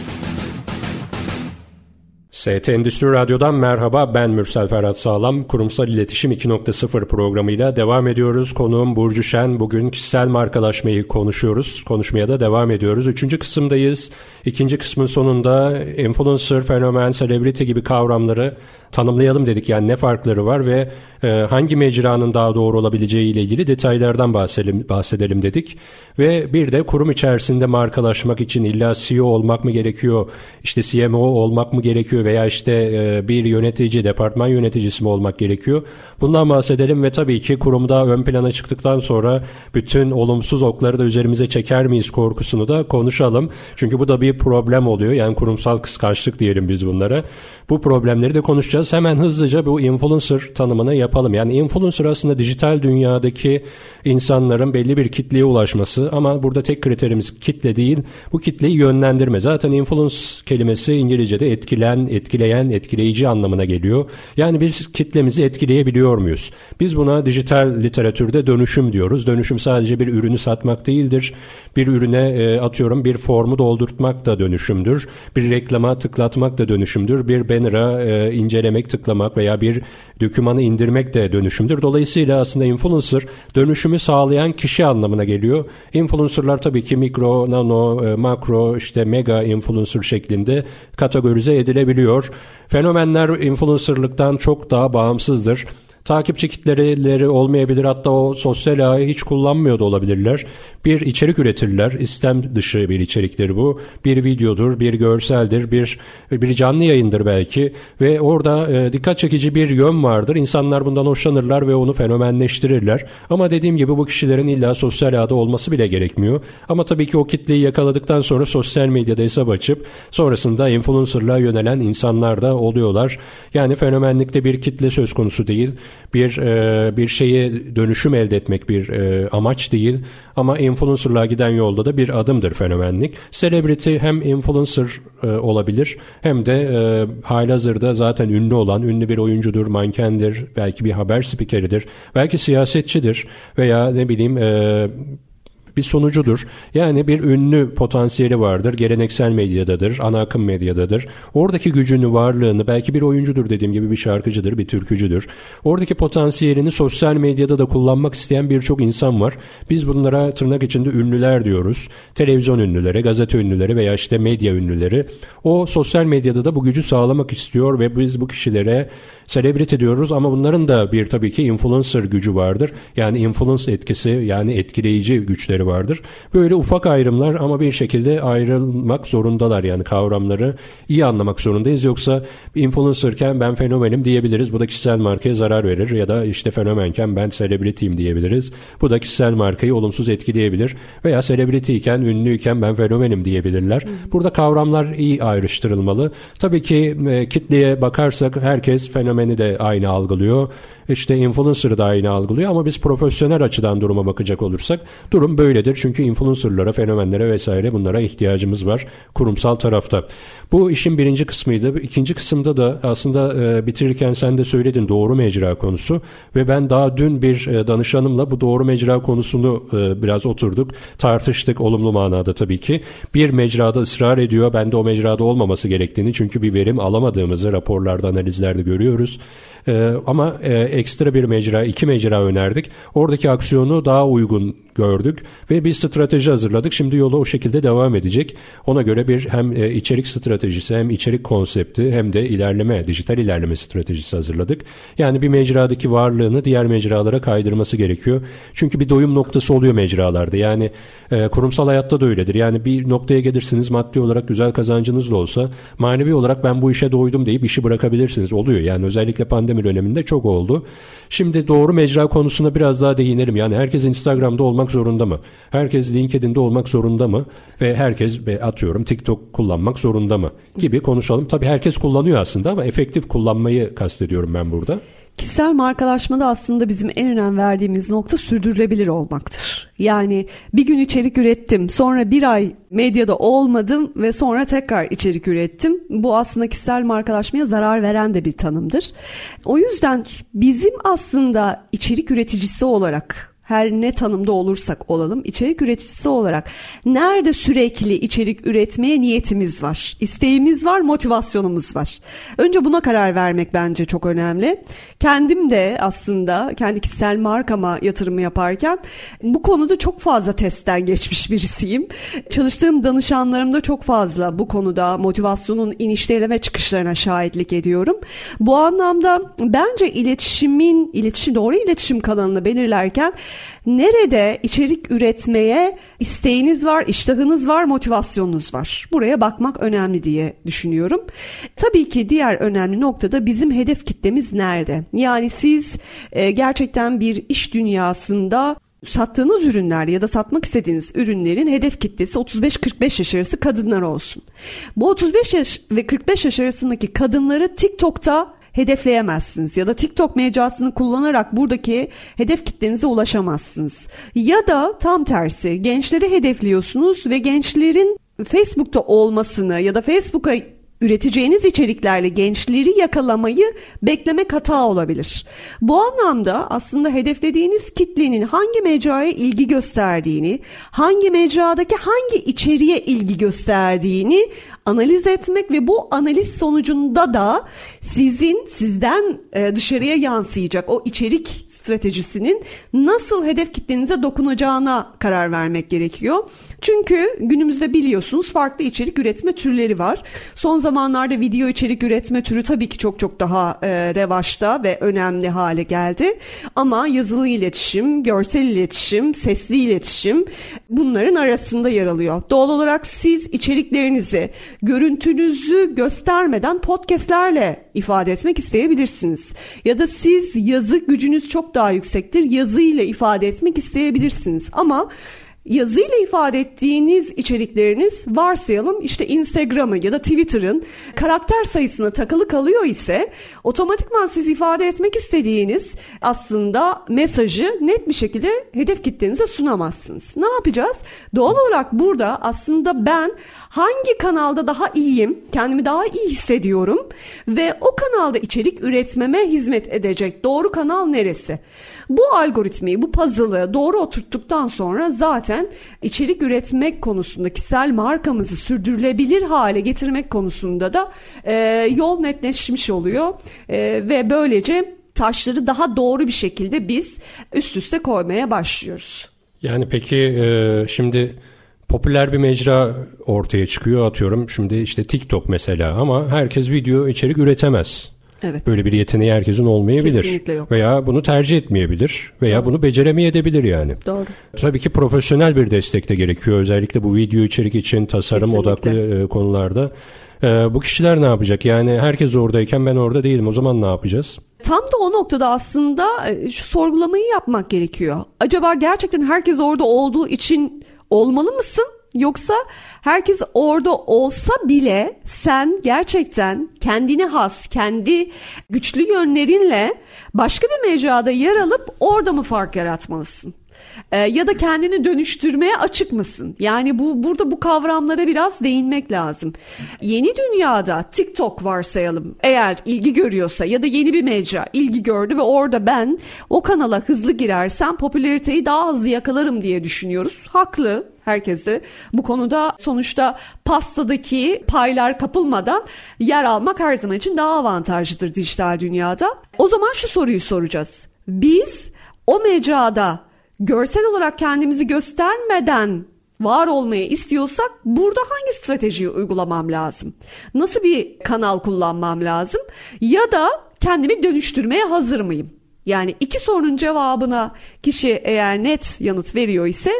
ST Endüstri Radyo'dan merhaba ben Mürsel Ferhat Sağlam. Kurumsal İletişim 2.0 programıyla devam ediyoruz. Konuğum Burcu Şen. Bugün kişisel markalaşmayı konuşuyoruz. Konuşmaya da devam ediyoruz. Üçüncü kısımdayız. İkinci kısmın sonunda influencer, fenomen, celebrity gibi kavramları tanımlayalım dedik. Yani ne farkları var ve e, hangi mecranın daha doğru olabileceği ile ilgili detaylardan bahsedelim, bahsedelim dedik. Ve bir de kurum içerisinde markalaşmak için illa CEO olmak mı gerekiyor, işte CMO olmak mı gerekiyor veya işte e, bir yönetici, departman yöneticisi mi olmak gerekiyor? Bundan bahsedelim ve tabii ki kurumda ön plana çıktıktan sonra bütün olumsuz okları da üzerimize çeker miyiz korkusunu da konuşalım. Çünkü bu da bir problem oluyor. Yani kurumsal kıskançlık diyelim biz bunlara. Bu problemleri de konuşacağız. Hemen hızlıca bu influencer tanımını yapalım. Yani influencer aslında dijital dünyadaki insanların belli bir kitleye ulaşması ama burada tek kriterimiz kitle değil. Bu kitleyi yönlendirme. Zaten influence kelimesi İngilizce'de etkilen, etkileyen, etkileyici anlamına geliyor. Yani biz kitlemizi etkileyebiliyor muyuz? Biz buna dijital literatürde dönüşüm diyoruz. Dönüşüm sadece bir ürünü satmak değildir. Bir ürüne e, atıyorum bir formu doldurtmak da dönüşümdür. Bir reklama tıklatmak da dönüşümdür. Bir banner'a e, incelemek, tıklamak veya bir dokümanı indirmek de dönüşümdür. Dolayısıyla aslında influencer dönüşümü sağlayan kişi anlamına geliyor. Influencerlar tabii ki mikro, nano, e, makro, işte mega influencer şeklinde kategorize edilebiliyor. Fenomenler influencerlıktan çok daha bağımsızdır. Takipçi kitleleri olmayabilir hatta o sosyal ağı hiç kullanmıyor da olabilirler. Bir içerik üretirler. İstem dışı bir içeriktir bu. Bir videodur, bir görseldir, bir bir canlı yayındır belki ve orada e, dikkat çekici bir yön vardır. İnsanlar bundan hoşlanırlar ve onu fenomenleştirirler. Ama dediğim gibi bu kişilerin illa sosyal ağda olması bile gerekmiyor. Ama tabii ki o kitleyi yakaladıktan sonra sosyal medyada hesap açıp sonrasında influencerlığa yönelen insanlar da oluyorlar. Yani fenomenlikte bir kitle söz konusu değil bir e, bir şeye dönüşüm elde etmek bir e, amaç değil ama influencerlığa giden yolda da bir adımdır fenomenlik. Celebrity hem influencer e, olabilir hem de e, halihazırda zaten ünlü olan, ünlü bir oyuncudur, mankendir, belki bir haber spikeridir, belki siyasetçidir veya ne bileyim e, bir sonucudur. Yani bir ünlü potansiyeli vardır. Geleneksel medyadadır, ana akım medyadadır. Oradaki gücünü, varlığını belki bir oyuncudur dediğim gibi bir şarkıcıdır, bir türkücüdür. Oradaki potansiyelini sosyal medyada da kullanmak isteyen birçok insan var. Biz bunlara tırnak içinde ünlüler diyoruz. Televizyon ünlüleri, gazete ünlüleri veya işte medya ünlüleri. O sosyal medyada da bu gücü sağlamak istiyor ve biz bu kişilere celebrity diyoruz ama bunların da bir tabii ki influencer gücü vardır. Yani influence etkisi yani etkileyici güçleri vardır. Böyle ufak ayrımlar ama bir şekilde ayrılmak zorundalar yani kavramları iyi anlamak zorundayız. Yoksa influencerken ben fenomenim diyebiliriz. Bu da kişisel markaya zarar verir ya da işte fenomenken ben celebrity'yim diyebiliriz. Bu da kişisel markayı olumsuz etkileyebilir. Veya celebrity'yken, ünlüyken ben fenomenim diyebilirler. Burada kavramlar iyi ayrıştırılmalı. Tabii ki e, kitleye bakarsak herkes fenomeni de aynı algılıyor. İşte influencer'ı da aynı algılıyor ama biz profesyonel açıdan duruma bakacak olursak durum böyledir. Çünkü influencer'lara, fenomenlere vesaire bunlara ihtiyacımız var kurumsal tarafta. Bu işin birinci kısmıydı. İkinci kısımda da aslında e, bitirirken sen de söyledin doğru mecra konusu ve ben daha dün bir e, danışanımla bu doğru mecra konusunu e, biraz oturduk, tartıştık olumlu manada tabii ki. Bir mecrada ısrar ediyor. Ben de o mecrada olmaması gerektiğini çünkü bir verim alamadığımızı raporlarda, analizlerde görüyoruz. Ama ekstra bir mecra, iki mecra önerdik. Oradaki aksiyonu daha uygun gördük ve bir strateji hazırladık. Şimdi yola o şekilde devam edecek. Ona göre bir hem e, içerik stratejisi hem içerik konsepti hem de ilerleme, dijital ilerleme stratejisi hazırladık. Yani bir mecradaki varlığını diğer mecralara kaydırması gerekiyor. Çünkü bir doyum noktası oluyor mecralarda. Yani e, kurumsal hayatta da öyledir. Yani bir noktaya gelirsiniz maddi olarak güzel kazancınız da olsa manevi olarak ben bu işe doydum deyip işi bırakabilirsiniz. Oluyor yani özellikle pandemi döneminde çok oldu. Şimdi doğru mecra konusuna biraz daha değinelim. Yani herkes Instagram'da olmak zorunda mı? Herkes LinkedIn'de olmak zorunda mı? Ve herkes atıyorum TikTok kullanmak zorunda mı? Gibi konuşalım. Tabii herkes kullanıyor aslında ama efektif kullanmayı kastediyorum ben burada. Kişisel markalaşmada aslında bizim en önem verdiğimiz nokta sürdürülebilir olmaktır. Yani bir gün içerik ürettim, sonra bir ay medyada olmadım ve sonra tekrar içerik ürettim. Bu aslında kişisel markalaşmaya zarar veren de bir tanımdır. O yüzden bizim aslında içerik üreticisi olarak her ne tanımda olursak olalım içerik üreticisi olarak nerede sürekli içerik üretmeye niyetimiz var, isteğimiz var, motivasyonumuz var. Önce buna karar vermek bence çok önemli. Kendim de aslında kendi kişisel markama yatırımı yaparken bu konuda çok fazla testten geçmiş birisiyim. Çalıştığım danışanlarımda çok fazla bu konuda motivasyonun inişlerine ve çıkışlarına şahitlik ediyorum. Bu anlamda bence iletişimin, iletişim doğru iletişim kanalını belirlerken Nerede içerik üretmeye isteğiniz var, iştahınız var, motivasyonunuz var? Buraya bakmak önemli diye düşünüyorum. Tabii ki diğer önemli noktada bizim hedef kitlemiz nerede? Yani siz e, gerçekten bir iş dünyasında sattığınız ürünler ya da satmak istediğiniz ürünlerin hedef kitlesi 35-45 yaş arası kadınlar olsun. Bu 35 yaş ve 45 yaş arasındaki kadınları TikTok'ta hedefleyemezsiniz ya da TikTok mecrasını kullanarak buradaki hedef kitlenize ulaşamazsınız. Ya da tam tersi gençleri hedefliyorsunuz ve gençlerin Facebook'ta olmasını ya da Facebook'a üreteceğiniz içeriklerle gençleri yakalamayı beklemek hata olabilir. Bu anlamda aslında hedeflediğiniz kitlenin hangi mecraya ilgi gösterdiğini, hangi mecradaki hangi içeriğe ilgi gösterdiğini analiz etmek ve bu analiz sonucunda da sizin sizden e, dışarıya yansıyacak o içerik stratejisinin nasıl hedef kitlenize dokunacağına karar vermek gerekiyor. Çünkü günümüzde biliyorsunuz farklı içerik üretme türleri var. Son zamanlarda video içerik üretme türü tabii ki çok çok daha e, revaçta ve önemli hale geldi. Ama yazılı iletişim, görsel iletişim, sesli iletişim bunların arasında yer alıyor. Doğal olarak siz içeriklerinizi, görüntünüzü göstermeden podcastlerle ifade etmek isteyebilirsiniz. Ya da siz yazı gücünüz çok daha yüksektir. Yazıyla ifade etmek isteyebilirsiniz. Ama yazıyla ifade ettiğiniz içerikleriniz varsayalım işte Instagram'ı ya da Twitter'ın karakter sayısına takılı kalıyor ise otomatikman siz ifade etmek istediğiniz aslında mesajı net bir şekilde hedef kitlenize sunamazsınız. Ne yapacağız? Doğal olarak burada aslında ben hangi kanalda daha iyiyim, kendimi daha iyi hissediyorum ve o kanalda içerik üretmeme hizmet edecek doğru kanal neresi? Bu algoritmayı, bu puzzle'ı doğru oturttuktan sonra zaten içerik üretmek konusunda kişisel markamızı sürdürülebilir hale getirmek konusunda da e, yol netleşmiş oluyor e, ve böylece taşları daha doğru bir şekilde biz üst üste koymaya başlıyoruz. Yani peki e, şimdi popüler bir mecra ortaya çıkıyor atıyorum. Şimdi işte TikTok mesela ama herkes video içerik üretemez. Evet. Böyle bir yeteneği herkesin olmayabilir. Kesinlikle yok. Veya bunu tercih etmeyebilir. Veya Doğru. bunu beceremeyebilir yani. Doğru. Tabii ki profesyonel bir destek de gerekiyor. Özellikle bu video içerik için tasarım Kesinlikle. odaklı e, konularda. E, bu kişiler ne yapacak? Yani herkes oradayken ben orada değilim. O zaman ne yapacağız? Tam da o noktada aslında e, şu sorgulamayı yapmak gerekiyor. Acaba gerçekten herkes orada olduğu için olmalı mısın? Yoksa herkes orada olsa bile sen gerçekten kendine has, kendi güçlü yönlerinle başka bir mecrada yer alıp orada mı fark yaratmalısın? Ee, ya da kendini dönüştürmeye açık mısın? Yani bu burada bu kavramlara biraz değinmek lazım. Yeni dünyada TikTok varsayalım eğer ilgi görüyorsa ya da yeni bir mecra ilgi gördü ve orada ben o kanala hızlı girersem popülariteyi daha hızlı yakalarım diye düşünüyoruz. Haklı herkes de bu konuda sonuçta pastadaki paylar kapılmadan yer almak her zaman için daha avantajlıdır dijital dünyada. O zaman şu soruyu soracağız. Biz o mecrada görsel olarak kendimizi göstermeden var olmayı istiyorsak burada hangi stratejiyi uygulamam lazım? Nasıl bir kanal kullanmam lazım? Ya da kendimi dönüştürmeye hazır mıyım? Yani iki sorunun cevabına kişi eğer net yanıt veriyor ise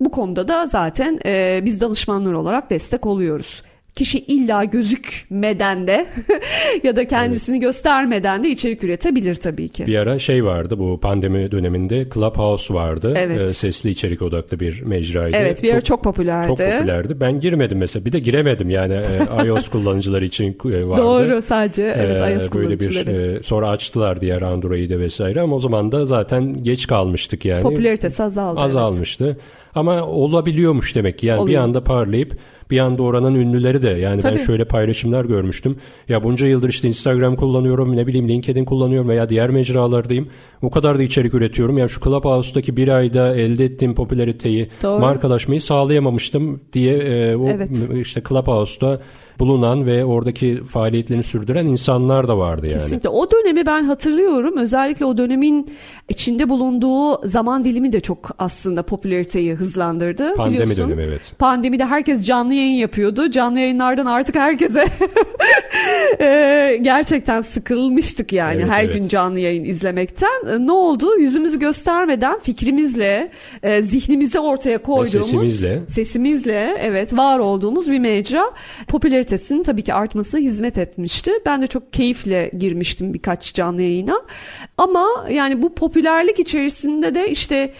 bu konuda da zaten e, biz danışmanlar olarak destek oluyoruz kişi illa gözükmeden de ya da kendisini evet. göstermeden de içerik üretebilir tabii ki. Bir ara şey vardı bu pandemi döneminde Clubhouse vardı. Evet. Ee, sesli içerik odaklı bir mecraydı. Evet bir çok, ara çok popülerdi. Çok popülerdi. Ben girmedim mesela. Bir de giremedim yani e, iOS kullanıcıları için e, vardı. Doğru sadece evet ee, iOS böyle kullanıcıları. Bir, e, sonra açtılar diğer Android'e vesaire ama o zaman da zaten geç kalmıştık yani. Popülaritesi azaldı. Azalmıştı. Evet. Ama olabiliyormuş demek ki. Yani Oluyor. bir anda parlayıp bir anda oranın ünlüleri de yani Tabii. ben şöyle paylaşımlar görmüştüm. Ya bunca yıldır işte Instagram kullanıyorum ne bileyim LinkedIn kullanıyorum veya diğer mecralardayım. O kadar da içerik üretiyorum. Ya şu Clubhouse'daki bir ayda elde ettiğim popülariteyi, Doğru. markalaşmayı sağlayamamıştım diye e, o Evet. işte Clubhouse'da bulunan ve oradaki faaliyetlerini sürdüren insanlar da vardı yani. Kesinlikle. O dönemi ben hatırlıyorum. Özellikle o dönemin içinde bulunduğu zaman dilimi de çok aslında popülariteyi hızlandırdı. Pandemi biliyorsun. dönemi evet. Pandemide herkes canlı yayın yapıyordu. Canlı yayınlardan artık herkese e, gerçekten sıkılmıştık yani Evet, her evet. gün canlı yayın izlemekten. E, Ne oldu? Yüzümüzü göstermeden fikrimizle, e, zihnimizi ortaya koyduğumuz sesimizle. sesimizle evet var olduğumuz bir mecra popülaritesinin tabii ki artmasına hizmet etmişti. Ben de çok keyifle girmiştim birkaç canlı yayına. Ama yani bu popülerlik içerisinde de işte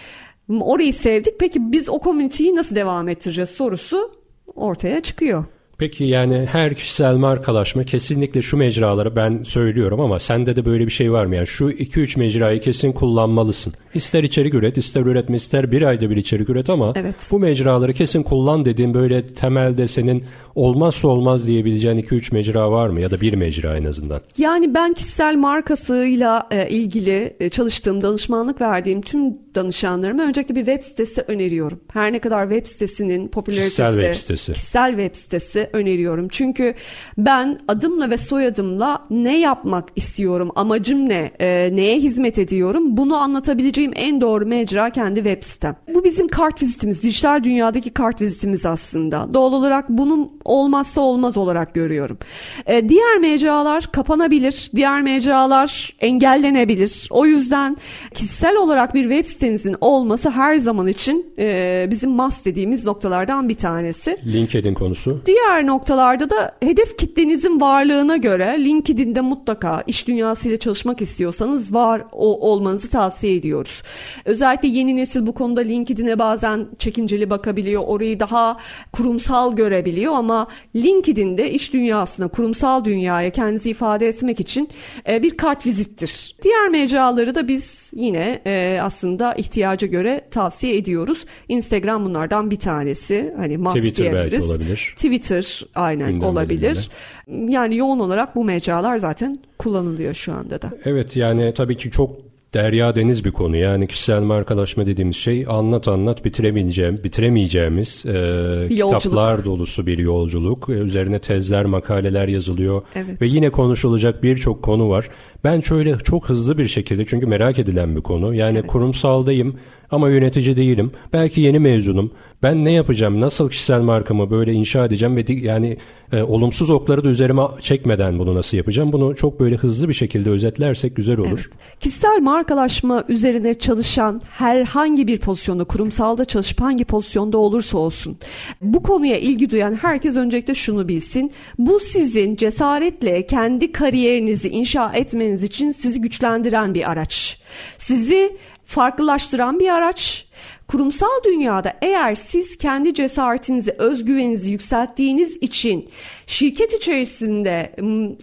orayı sevdik. Peki biz o komüniteyi nasıl devam ettireceğiz sorusu ortaya çıkıyor. Peki yani her kişisel markalaşma kesinlikle şu mecraları ben söylüyorum ama sende de böyle bir şey var mı? Yani şu 2-3 mecrayı kesin kullanmalısın. İster içerik üret, ister üretme, ister bir ayda bir içerik üret ama Evet. bu mecraları kesin kullan dediğin böyle temelde senin olmazsa olmaz diyebileceğin 2-3 mecra var mı? Ya da bir mecra en azından. Yani ben kişisel markasıyla e, ilgili e, çalıştığım, danışmanlık verdiğim tüm danışanlarıma öncelikle bir web sitesi öneriyorum. Her ne kadar web sitesinin popülaritesi, Kişisel web sitesi. kişisel web sitesi öneriyorum. Çünkü ben adımla ve soyadımla ne yapmak istiyorum, amacım ne, e, neye hizmet ediyorum bunu anlatabileceğim en doğru mecra kendi web sitem. Bu bizim kart vizitimiz, dijital dünyadaki kart vizitimiz aslında. Doğal olarak bunun olmazsa olmaz olarak görüyorum. E, diğer mecralar kapanabilir, diğer mecralar engellenebilir. O yüzden kişisel olarak bir web sitenizin olması her zaman için e, bizim must dediğimiz noktalardan bir tanesi. LinkedIn konusu. Diğer noktalarda da hedef kitlenizin varlığına göre LinkedIn'de mutlaka iş dünyasıyla çalışmak istiyorsanız var o, olmanızı tavsiye ediyoruz. Özellikle yeni nesil bu konuda LinkedIn'e bazen çekinceli bakabiliyor. Orayı daha kurumsal görebiliyor ama LinkedIn'de iş dünyasına, kurumsal dünyaya kendinizi ifade etmek için e, bir kart vizittir. Diğer mecraları da biz yine e, aslında ihtiyaca göre tavsiye ediyoruz. Instagram bunlardan bir tanesi. Hani must Twitter belki diyebiliriz. olabilir. Twitter aynen Gündemde olabilir. Yani yoğun olarak bu mecralar zaten kullanılıyor şu anda da. Evet yani tabii ki çok derya deniz bir konu. Yani kişisel markalaşma dediğimiz şey anlat anlat bitiremeyeceğim, bitiremeyeceğimiz e, kitaplar dolusu bir yolculuk. E, üzerine tezler, makaleler yazılıyor evet. ve yine konuşulacak birçok konu var. Ben şöyle çok hızlı bir şekilde çünkü merak edilen bir konu. Yani evet. kurumsaldayım ama yönetici değilim. Belki yeni mezunum. Ben ne yapacağım? Nasıl kişisel markamı böyle inşa edeceğim ve yani e, olumsuz okları da üzerime çekmeden bunu nasıl yapacağım? Bunu çok böyle hızlı bir şekilde özetlersek güzel olur. Evet. Kişisel markalaşma üzerine çalışan herhangi bir pozisyonda, kurumsalda çalışıp hangi pozisyonda olursa olsun bu konuya ilgi duyan herkes öncelikle şunu bilsin. Bu sizin cesaretle kendi kariyerinizi inşa etmeniz için sizi güçlendiren bir araç. Sizi farklılaştıran bir araç. Kurumsal dünyada eğer siz kendi cesaretinizi, özgüveninizi yükselttiğiniz için şirket içerisinde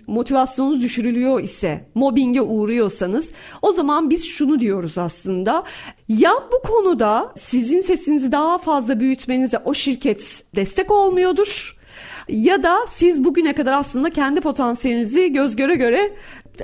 motivasyonunuz düşürülüyor ise, mobbinge uğruyorsanız o zaman biz şunu diyoruz aslında. Ya bu konuda sizin sesinizi daha fazla büyütmenize o şirket destek olmuyordur ya da siz bugüne kadar aslında kendi potansiyelinizi göz göre göre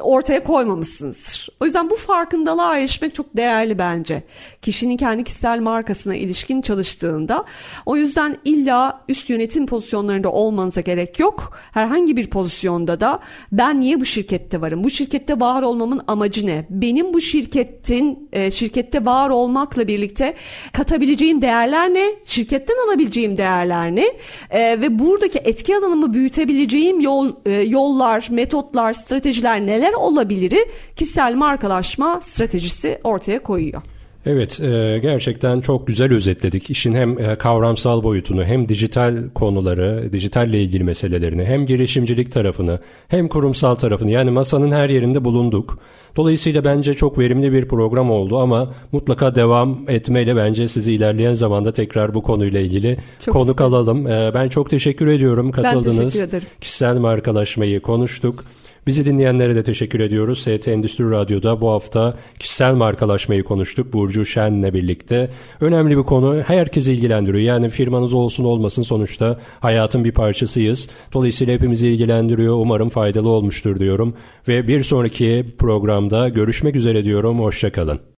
ortaya koymamışsınızdır. O yüzden bu farkındalığa erişmek çok değerli bence. Kişinin kendi kişisel markasına ilişkin çalıştığında. O yüzden illa üst yönetim pozisyonlarında olmanıza gerek yok. Herhangi bir pozisyonda da ben niye bu şirkette varım? Bu şirkette var olmamın amacı ne? Benim bu şirketin e, şirkette var olmakla birlikte katabileceğim değerler ne? Şirketten alabileceğim değerler ne? E, ve buradaki etki alanımı büyütebileceğim yol e, yollar, metotlar, stratejiler neler olabilir? Kişisel markalaşma stratejisi ortaya koyuyor. Evet e, gerçekten çok güzel özetledik. İşin hem e, kavramsal boyutunu hem dijital konuları, dijitalle ilgili meselelerini hem girişimcilik tarafını hem kurumsal tarafını yani masanın her yerinde bulunduk. Dolayısıyla bence çok verimli bir program oldu ama mutlaka devam etmeyle bence sizi ilerleyen zamanda tekrar bu konuyla ilgili çok konuk istedim. alalım. E, ben çok teşekkür ediyorum katıldınız. Ben teşekkür ederim. Kişisel markalaşmayı konuştuk. Bizi dinleyenlere de teşekkür ediyoruz. ST Endüstri Radyo'da bu hafta kişisel markalaşmayı konuştuk Burcu Şen'le birlikte. Önemli bir konu. Herkesi ilgilendiriyor. Yani firmanız olsun olmasın sonuçta hayatın bir parçasıyız. Dolayısıyla hepimizi ilgilendiriyor. Umarım faydalı olmuştur diyorum. Ve bir sonraki programda görüşmek üzere diyorum. Hoşçakalın.